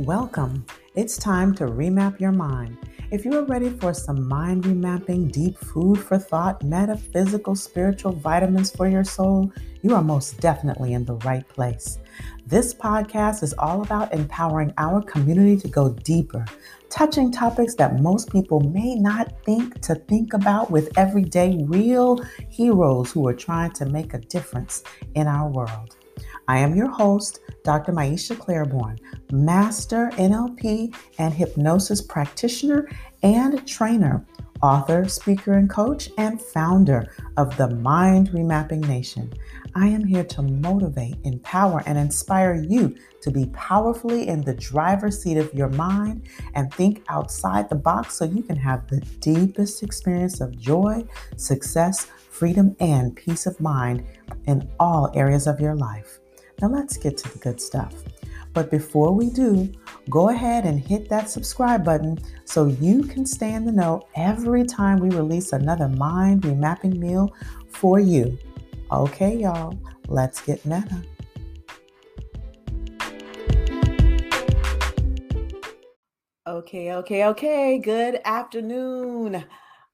Welcome. It's time to remap your mind. If you are ready for some mind remapping, deep food for thought, metaphysical, spiritual vitamins for your soul, you are most definitely in the right place. This podcast is all about empowering our community to go deeper, touching topics that most people may not think to think about with everyday real heroes who are trying to make a difference in our world. I am your host, Dr. Maiysha Clairborne, Master NLP and Hypnosis Practitioner and Trainer, author, speaker, and coach, and founder of the Mind Remapping Nation. I am here to motivate, empower, and inspire you to be powerfully in the driver's seat of your mind and think outside the box so you can have the deepest experience of joy, success, freedom, and peace of mind in all areas of your life. Now let's get to the good stuff. But before we do, go ahead and hit that subscribe button so you can stay in the know every time we release another mind remapping meal for you. Okay, y'all, let's get meta. Okay, okay, okay. Good afternoon.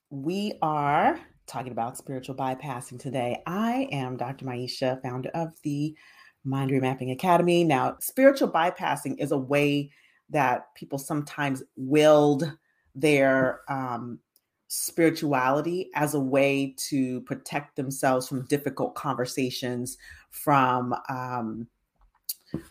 We are talking about spiritual bypassing today. I am Dr. Maiysha, founder of the Mind Remapping Academy. Now, spiritual bypassing is a way that people sometimes wield their um, spirituality as a way to protect themselves from difficult conversations, from um,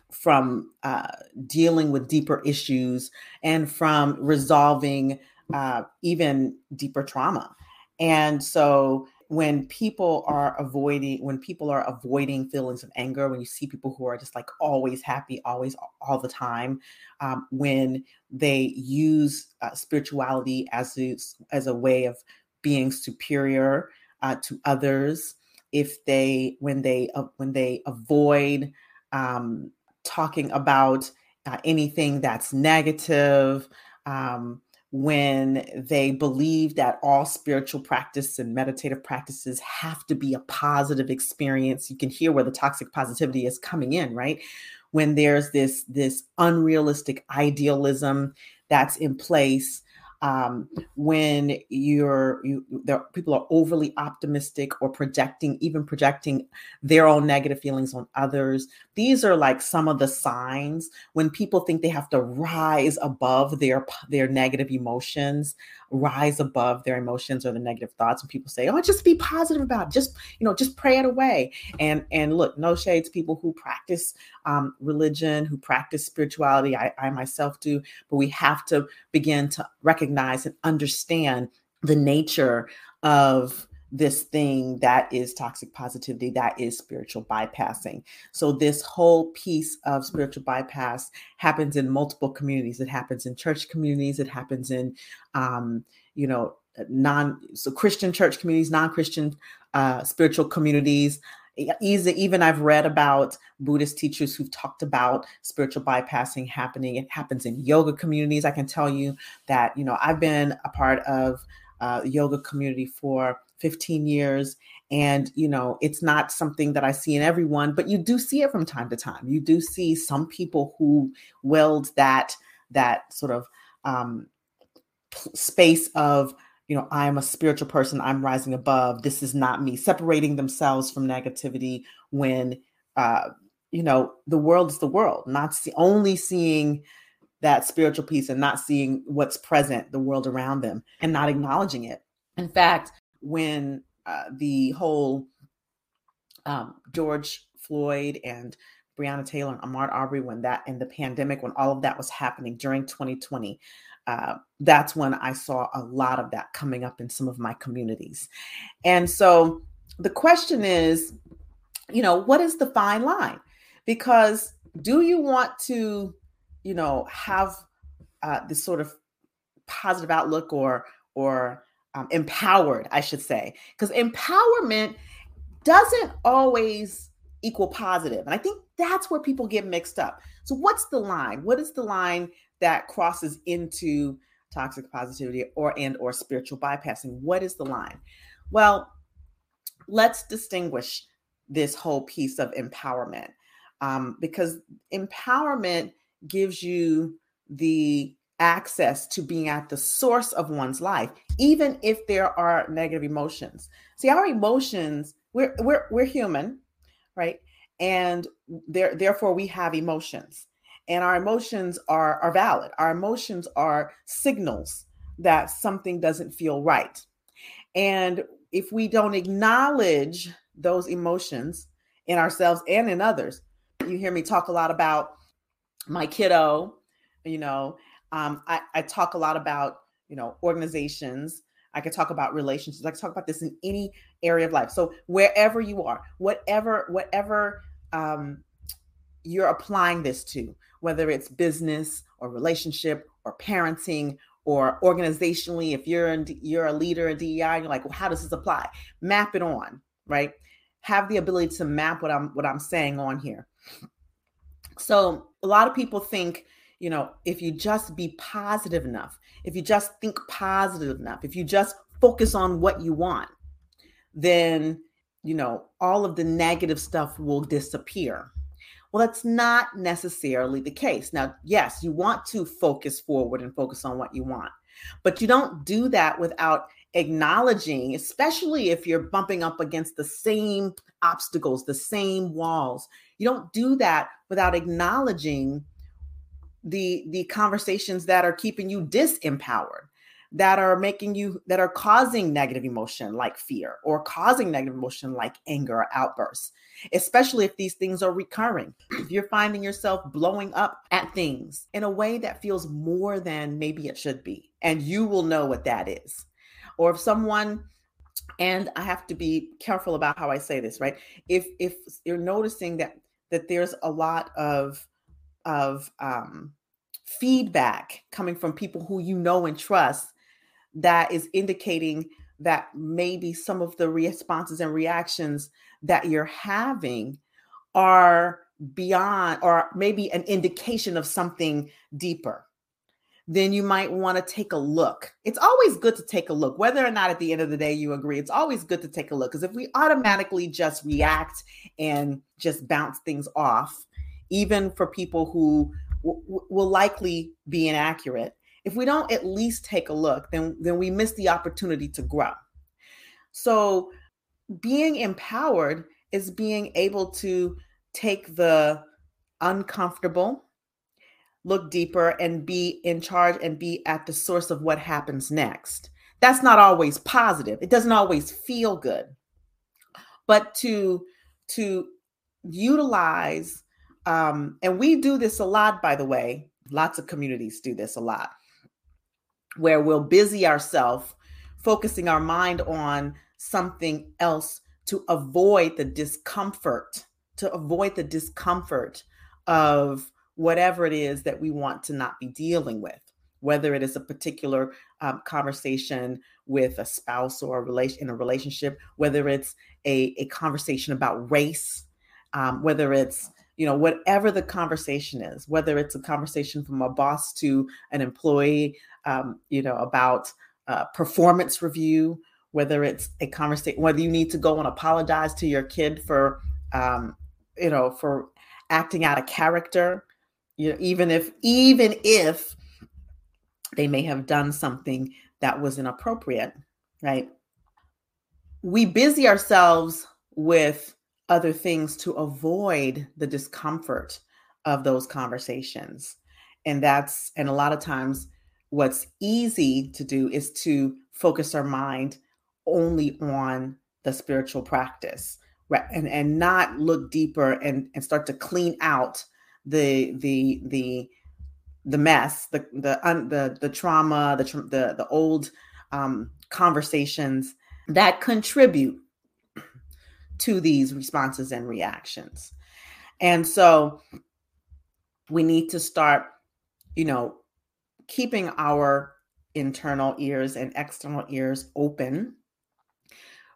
from uh, dealing with deeper issues, and from resolving uh, even deeper trauma. And so when people are avoiding when people are avoiding feelings of anger when you see people who are just like always happy always all the time um, when they use uh, spirituality as a, as a way of being superior uh, to others if they when they uh, when they avoid um, talking about uh, anything that's negative um, when they believe that all spiritual practice and meditative practices have to be a positive experience. You can hear where the toxic positivity is coming in right? When there's this this unrealistic idealism that's in place um, when you're you there people are overly optimistic or projecting even projecting their own negative feelings on others. These are like some of the signs when people think they have to rise above their their negative emotions rise above their emotions or the negative thoughts and people say oh just be positive about it. Just you know just pray it away. And and look no shades people who practice um, religion who practice spirituality. I, I myself do. But we have to begin to recognize and understand the nature of this thing that is toxic positivity, that is spiritual bypassing. So, this whole piece of spiritual bypass happens in multiple communities. It happens in church communities, it happens in, um, you know, non so Christian church communities, non Christian uh, spiritual communities. Even I've read about Buddhist teachers who've talked about spiritual bypassing happening. It happens in yoga communities. I can tell you that, you know, I've been a part of uh, yoga community for 15 years and you know it's not something that i see in everyone but you do see it from time to time. You do see some people who weld that that sort of um, space of you know i'm a spiritual person i'm rising above this is not me separating themselves from negativity when uh you know the world is the world not see, only seeing that spiritual piece and not seeing what's present the world around them and not acknowledging it. In fact when uh, the whole um, George Floyd and Breonna Taylor and Ahmaud Arbery, when that and the pandemic, when all of that was happening during 2020, uh, that's when I saw a lot of that coming up in some of my communities. And so the question is, you know, what is the fine line? Because do you want to, you know, have uh, this sort of positive outlook or or um, empowered, I should say, because empowerment doesn't always equal positive. And I think that's where people get mixed up. So, what's the line? What is the line that crosses into toxic positivity or and or spiritual bypassing? What is the line? Well, let's distinguish this whole piece of empowerment um, because empowerment gives you the access to being at the source of one's life, even if there are negative emotions. See, our emotions, we're we're we're human, right? And there, therefore we have emotions. And our emotions are, are valid. Our emotions are signals that something doesn't feel right. And if we don't acknowledge those emotions in ourselves and in others, you hear me talk a lot about my kiddo, you know, um, I, I talk a lot about, you know, organizations. I could talk about relationships. I can talk about this in any area of life. So wherever you are, whatever, whatever um, you're applying this to, whether it's business or relationship or parenting or organizationally, if you're in, you're a leader in DEI, you're like, well, how does this apply? Map it on, right? Have the ability to map what I'm what I'm saying on here. So a lot of people think, you know, if you just be positive enough, if you just think positive enough, if you just focus on what you want, then you know all of the negative stuff will disappear. Well, that's not necessarily the case. Now, yes, you want to focus forward and focus on what you want, but you don't do that without acknowledging, especially if you're bumping up against the same obstacles, the same walls. You don't do that without acknowledging the the conversations that are keeping you disempowered that are making you that are causing negative emotion like fear or causing negative emotion like anger or outbursts especially if these things are recurring. If you're finding yourself blowing up at things in a way that feels more than maybe it should be and you will know what that is. Or if someone and i have to be careful about how i say this right? If if you're noticing that that there's a lot of of um feedback coming from people who you know and trust that is indicating that maybe some of the responses and reactions that you're having are beyond or maybe an indication of something deeper then you might want to take a look. It's always good to take a look, whether or not at the end of the day you agree. It's always good to take a look because if we automatically just react and just bounce things off, even for people who w- will likely be inaccurate, if we don't at least take a look, then then we miss the opportunity to grow. So being empowered is being able to take the uncomfortable, look deeper and be in charge and be at the source of what happens next. That's not always positive. It doesn't always feel good. But to to utilize um, and we do this a lot by the way. Lots of communities do this a lot where we'll busy ourselves focusing our mind on something else to avoid the discomfort, to avoid the discomfort of whatever it is that we want to not be dealing with, whether it is a particular um, conversation with a spouse or a relation in a relationship, whether it's a, a conversation about race, um, whether it's you know whatever the conversation is whether it's a conversation from a boss to an employee um, you know about performance review whether it's a conversation whether you need to go and apologize to your kid for um, you know for acting out of character you know even if even if they may have done something that was inappropriate right? We busy ourselves with other things to avoid the discomfort of those conversations. And that's, and a lot of times, what's easy to do is to focus our mind only on the spiritual practice right and and not look deeper and and start to clean out the the the the mess the the the, the trauma the the the old um, conversations that contribute to these responses and reactions. And so we need to start, you know, keeping our internal ears and external ears open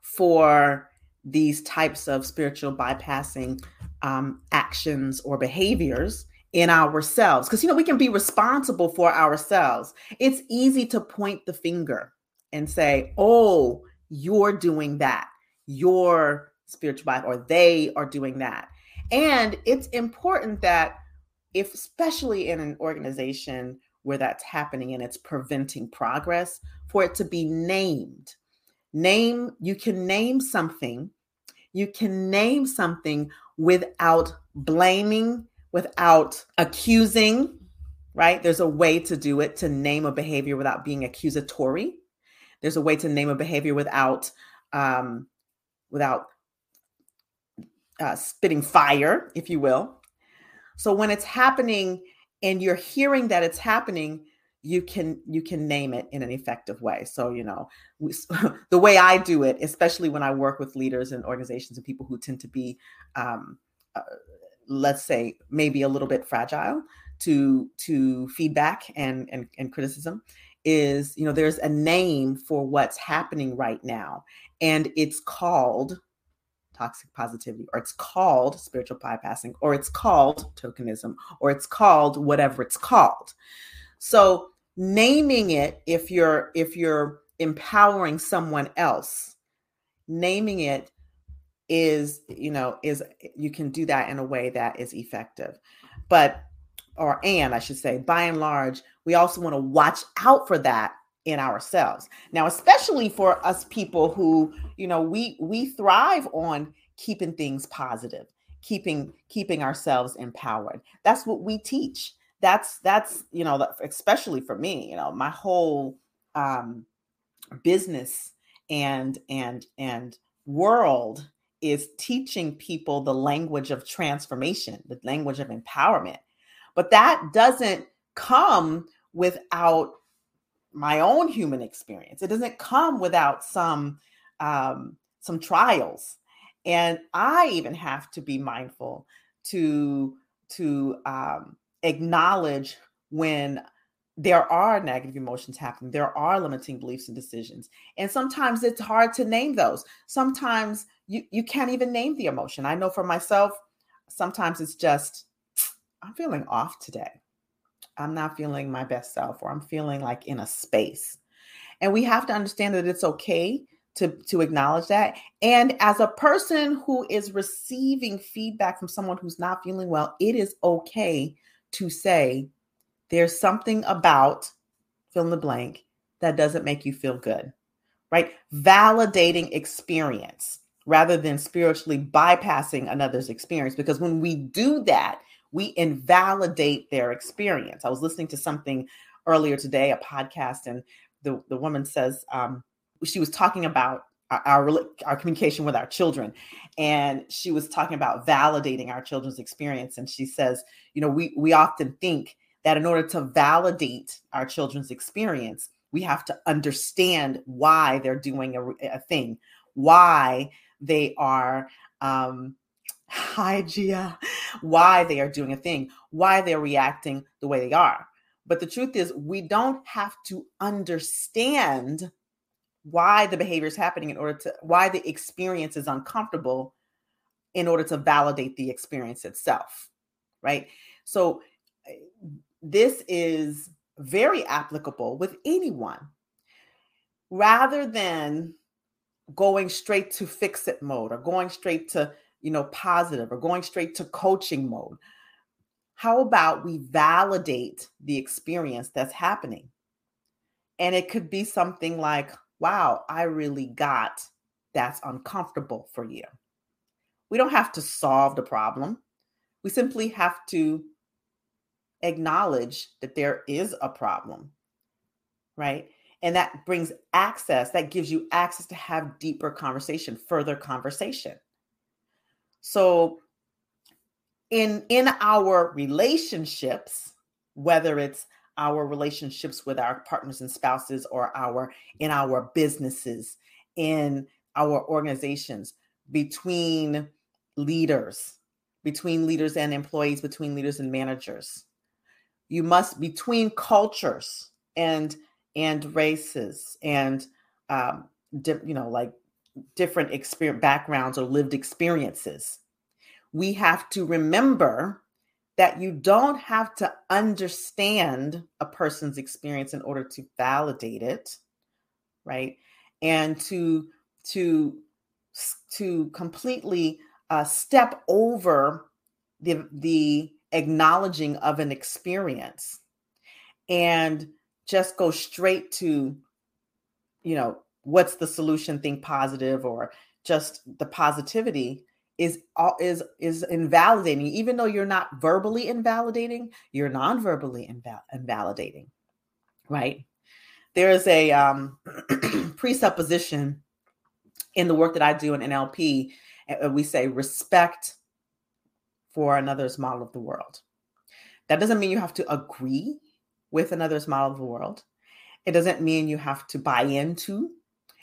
for these types of spiritual bypassing um, actions or behaviors in ourselves. Because you know we can be responsible for ourselves. It's easy to point the finger and say oh you're doing that. You're spiritual life or they are doing that. And it's important that if especially in an organization where that's happening and it's preventing progress, for it to be named. Name, you can name something, you can name something without blaming, without accusing, right? There's a way to do it to name a behavior without being accusatory. There's a way to name a behavior without um, without uh, spitting fire, if you will. So when it's happening and you're hearing that it's happening, you can you can name it in an effective way. So you know we, the way I do it, especially when I work with leaders and organizations and people who tend to be, um, uh, let's say, maybe a little bit fragile to to feedback and and, and criticism is you know there's a name for what's happening right now and it's called toxic positivity or it's called spiritual bypassing or it's called tokenism or it's called whatever it's called. So naming it if you're if you're empowering someone else naming it is you know is you can do that in a way that is effective. But or and I should say, by and large, we also want to watch out for that in ourselves. Now, especially for us people who, you know, we we thrive on keeping things positive, keeping keeping ourselves empowered. That's what we teach. That's that's, you know, especially for me, you know, my whole um business and and and world is teaching people the language of transformation, the language of empowerment but that doesn't come without my own human experience. It doesn't come without some um, some trials, and I even have to be mindful to to um, acknowledge when there are negative emotions happening. There are limiting beliefs and decisions, and sometimes it's hard to name those. Sometimes you you can't even name the emotion. I know for myself, sometimes it's just I'm feeling off today. I'm not feeling my best self, or I'm feeling like in a space. And we have to understand that it's okay to, to acknowledge that. And as a person who is receiving feedback from someone who's not feeling well, it is okay to say, there's something about fill in the blank that doesn't make you feel good, right? Validating experience rather than spiritually bypassing another's experience. Because when we do that, we invalidate their experience. I was listening to something earlier today, a podcast, and the, the woman says um, she was talking about our, our, our communication with our children, and she was talking about validating our children's experience. And she says, you know, we we often think that in order to validate our children's experience, we have to understand why they're doing a, a thing, why they are um, hi Gia, why they are doing a thing, why they're reacting the way they are. But the truth is, we don't have to understand why the behavior is happening in order to why the experience is uncomfortable in order to validate the experience itself. Right. So eh, this is very applicable with anyone rather than going straight to fix it mode or going straight to you know, positive or going straight to coaching mode. How about we validate the experience that's happening? And it could be something like, wow, I really got that's uncomfortable for you. We don't have to solve the problem. We simply have to acknowledge that there is a problem, right? And that brings access, that gives you access to have deeper conversation, further conversation. So in in our relationships, whether it's our relationships with our partners and spouses or our in our businesses, in our organizations, between leaders, between leaders and employees, between leaders and managers. You must between cultures and and races and um, you know like different experience backgrounds or lived experiences. We have to remember that you don't have to understand a person's experience in order to validate it right? And to to to completely uh, step over the the acknowledging of an experience and just go straight to, you know, what's the solution, think positive, or just the positivity is is is invalidating. Even though you're not verbally invalidating you're non-verbally inval- invalidating right? There is a um, presupposition in the work that i do in nlp we say respect for another's model of the world. That doesn't mean you have to agree with another's model of the world. It doesn't mean you have to buy into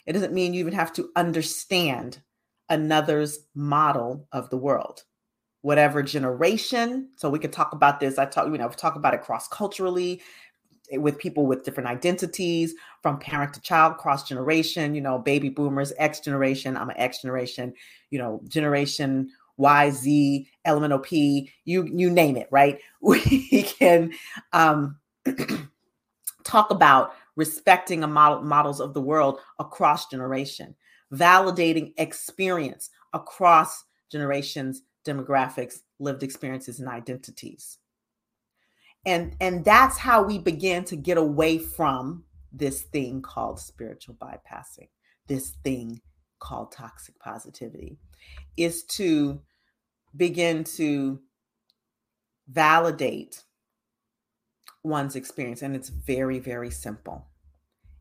it doesn't mean you even have to understand another's model of the world. Whatever generation so we could talk about this i talk you know talk about it cross culturally eh, with people with different identities from parent to child cross generation you know baby boomers x generation i'm an x generation you know generation y z elemental p you you name it right? We can um talk about respecting a model models of the world across generation validating experience across generations, demographics, lived experiences, and identities. And, and that's how we begin to get away from this thing called spiritual bypassing, this thing called toxic positivity, is to begin to validate one's experience. And it's very, very simple.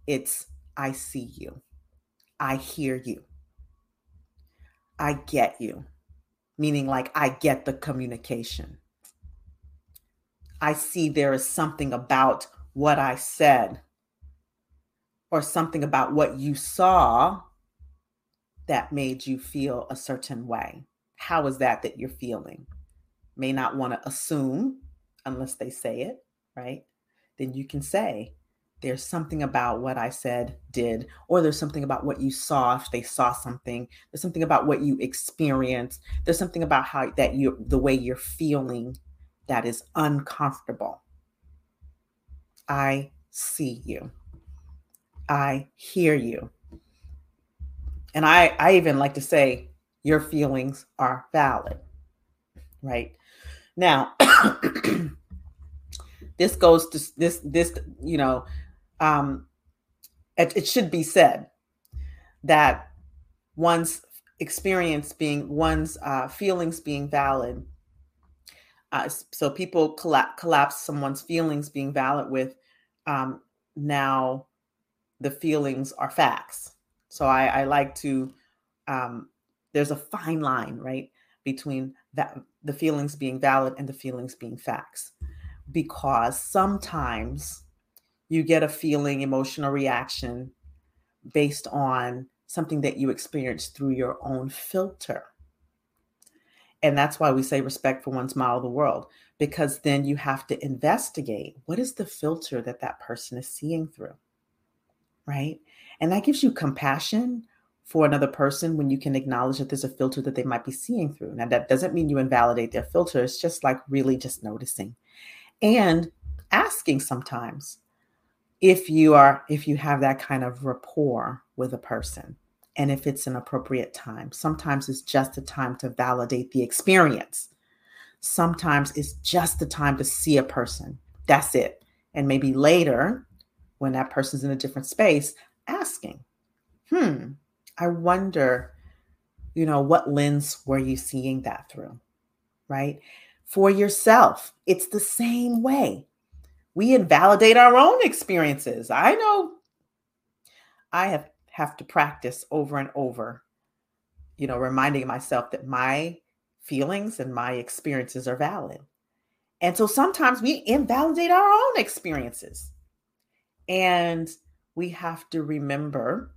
It's, I see you. I hear you. I get you, meaning like I get the communication. I see there is something about what I said or something about what you saw that made you feel a certain way. How is that that you're feeling? May not want to assume unless they say it, right? Then you can say, there's something about what I said, did, or there's something about what you saw if they saw something. There's something about what you experienced. There's something about how that you the way you're feeling that is uncomfortable. I see you. I hear you. And I I even like to say your feelings are valid. Right? Now this goes to this this you know um, it, it should be said that one's experience being one's uh, feelings being valid uh, so people collapse, collapse someone's feelings being valid with um, now the feelings are facts. So i, I like to um, there's a fine line right between that the feelings being valid and the feelings being facts because sometimes you get a feeling, emotional reaction based on something that you experienced through your own filter. And that's why we say respect for one's model of the world, because then you have to investigate what is the filter that that person is seeing through, right? And that gives you compassion for another person when you can acknowledge that there's a filter that they might be seeing through. Now, that doesn't mean you invalidate their filter, it's just like really just noticing and asking sometimes if you are if you have that kind of rapport with a person and if it's an appropriate time. Sometimes it's just a time to validate the experience. Sometimes it's just the time to see a person. That's it. And maybe later when that person's in a different space asking hmm i wonder you know what lens were you seeing that through? Right for yourself it's the same way we invalidate our own experiences. I know I have have to practice over and over, you know, reminding myself that my feelings and my experiences are valid. And so sometimes we invalidate our own experiences. And we have to remember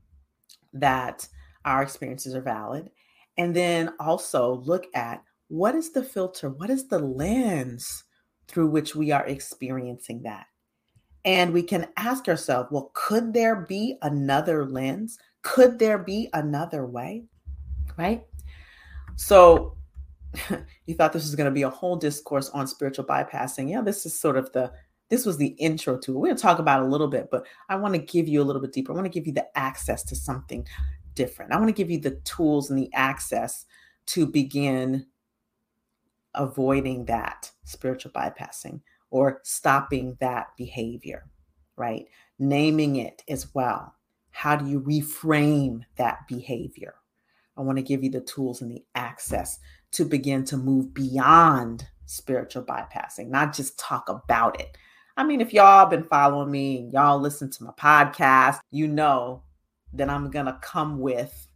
that our experiences are valid. And then also look at what is the filter? What is the lens through which we are experiencing that. And we can ask ourselves, well, could there be another lens? Could there be another way? Right? So you thought this was going to be a whole discourse on spiritual bypassing. Yeah, this is sort of the this was the intro to it. We're going to talk about a little bit, but I want to give you a little bit deeper. I want to give you the access to something different. I want to give you the tools and the access to begin avoiding that spiritual bypassing or stopping that behavior, right? Naming it as well. How do you reframe that behavior? I want to give you the tools and the access to begin to move beyond spiritual bypassing, not just talk about it. I mean, if y'all been following me and y'all listen to my podcast, you know that I'm going to come with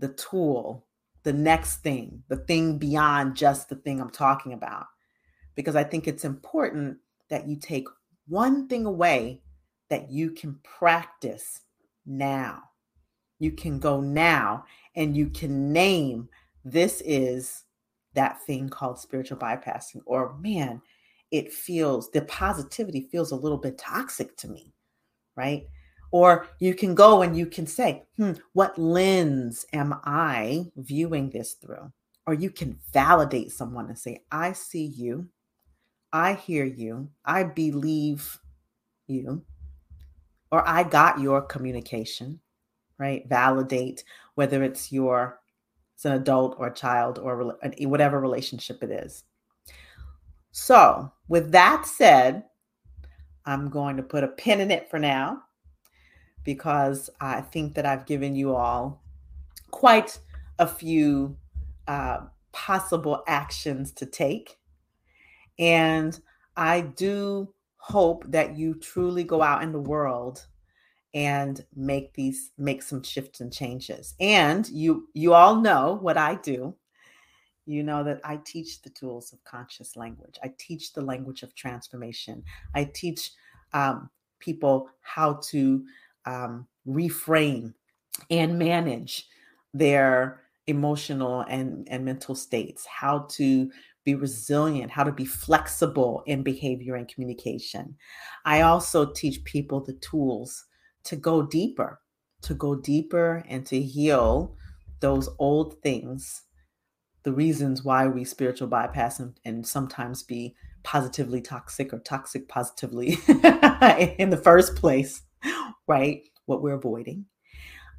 the tool, the next thing, the thing beyond just the thing I'm talking about. Because I think it's important that you take one thing away that you can practice now. You can go now and you can name this is that thing called spiritual bypassing, or man, it feels the positivity feels a little bit toxic to me, right? Or you can go and you can say, hmm, what lens am I viewing this through? Or you can validate someone and say, I see you, I hear you, I believe you, or I got your communication, right? Validate whether it's your it's an adult or a child or whatever relationship it is. So, with that said, I'm going to put a pin in it for now because I think that I've given you all quite a few uh, possible actions to take. And I do hope that you truly go out in the world and make these make some shifts and changes and you you all know what i do you know that I teach the tools of conscious language. I teach the language of transformation. I teach um, people how to um, reframe and manage their emotional and, and mental states, how to be resilient, how to be flexible in behavior and communication. I also teach people the tools to go deeper, to go deeper and to heal those old things the reasons why we spiritual bypass and, and sometimes be positively toxic or toxic positively in the first place, right? What we're avoiding.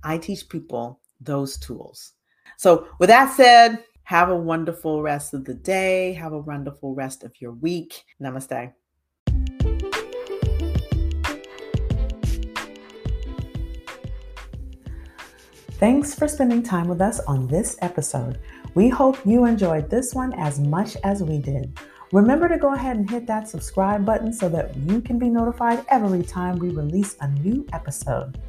I teach people those tools. So, with that said, have a wonderful rest of the day. Have a wonderful rest of your week. Namaste. Thanks for spending time with us on this episode. We hope you enjoyed this one as much as we did. Remember to go ahead and hit that subscribe button so that you can be notified every time we release a new episode.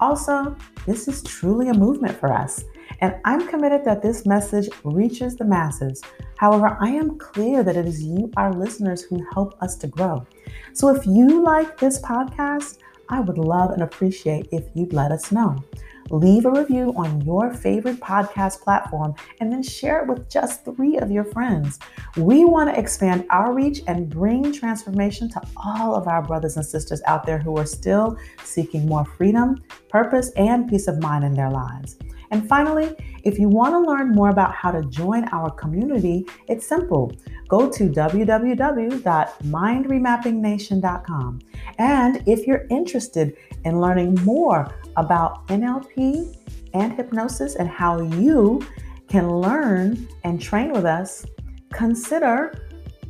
Also, this is truly a movement for us, and I'm committed that this message reaches the masses. However, I am clear that it is you, our listeners, who help us to grow. So if you like this podcast, I would love and appreciate if you'd let us know. Leave a review on your favorite podcast platform and then share it with just three of your friends. We want to expand our reach and bring transformation to all of our brothers and sisters out there who are still seeking more freedom, purpose, and peace of mind in their lives. And finally, if you want to learn more about how to join our community, it's simple. Go to www.mindremappingnation.com. And if you're interested in learning more about NLP and hypnosis and how you can learn and train with us, consider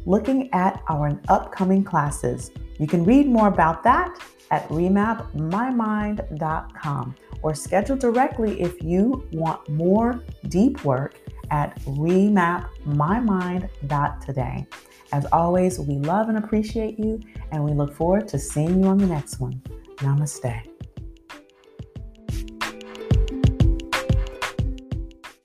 looking at our upcoming classes. You can read more about that at remapmymind.com or schedule directly if you want more deep work at remapmymind.today. As always, we love and appreciate you, and we look forward to seeing you on the next one. Namaste.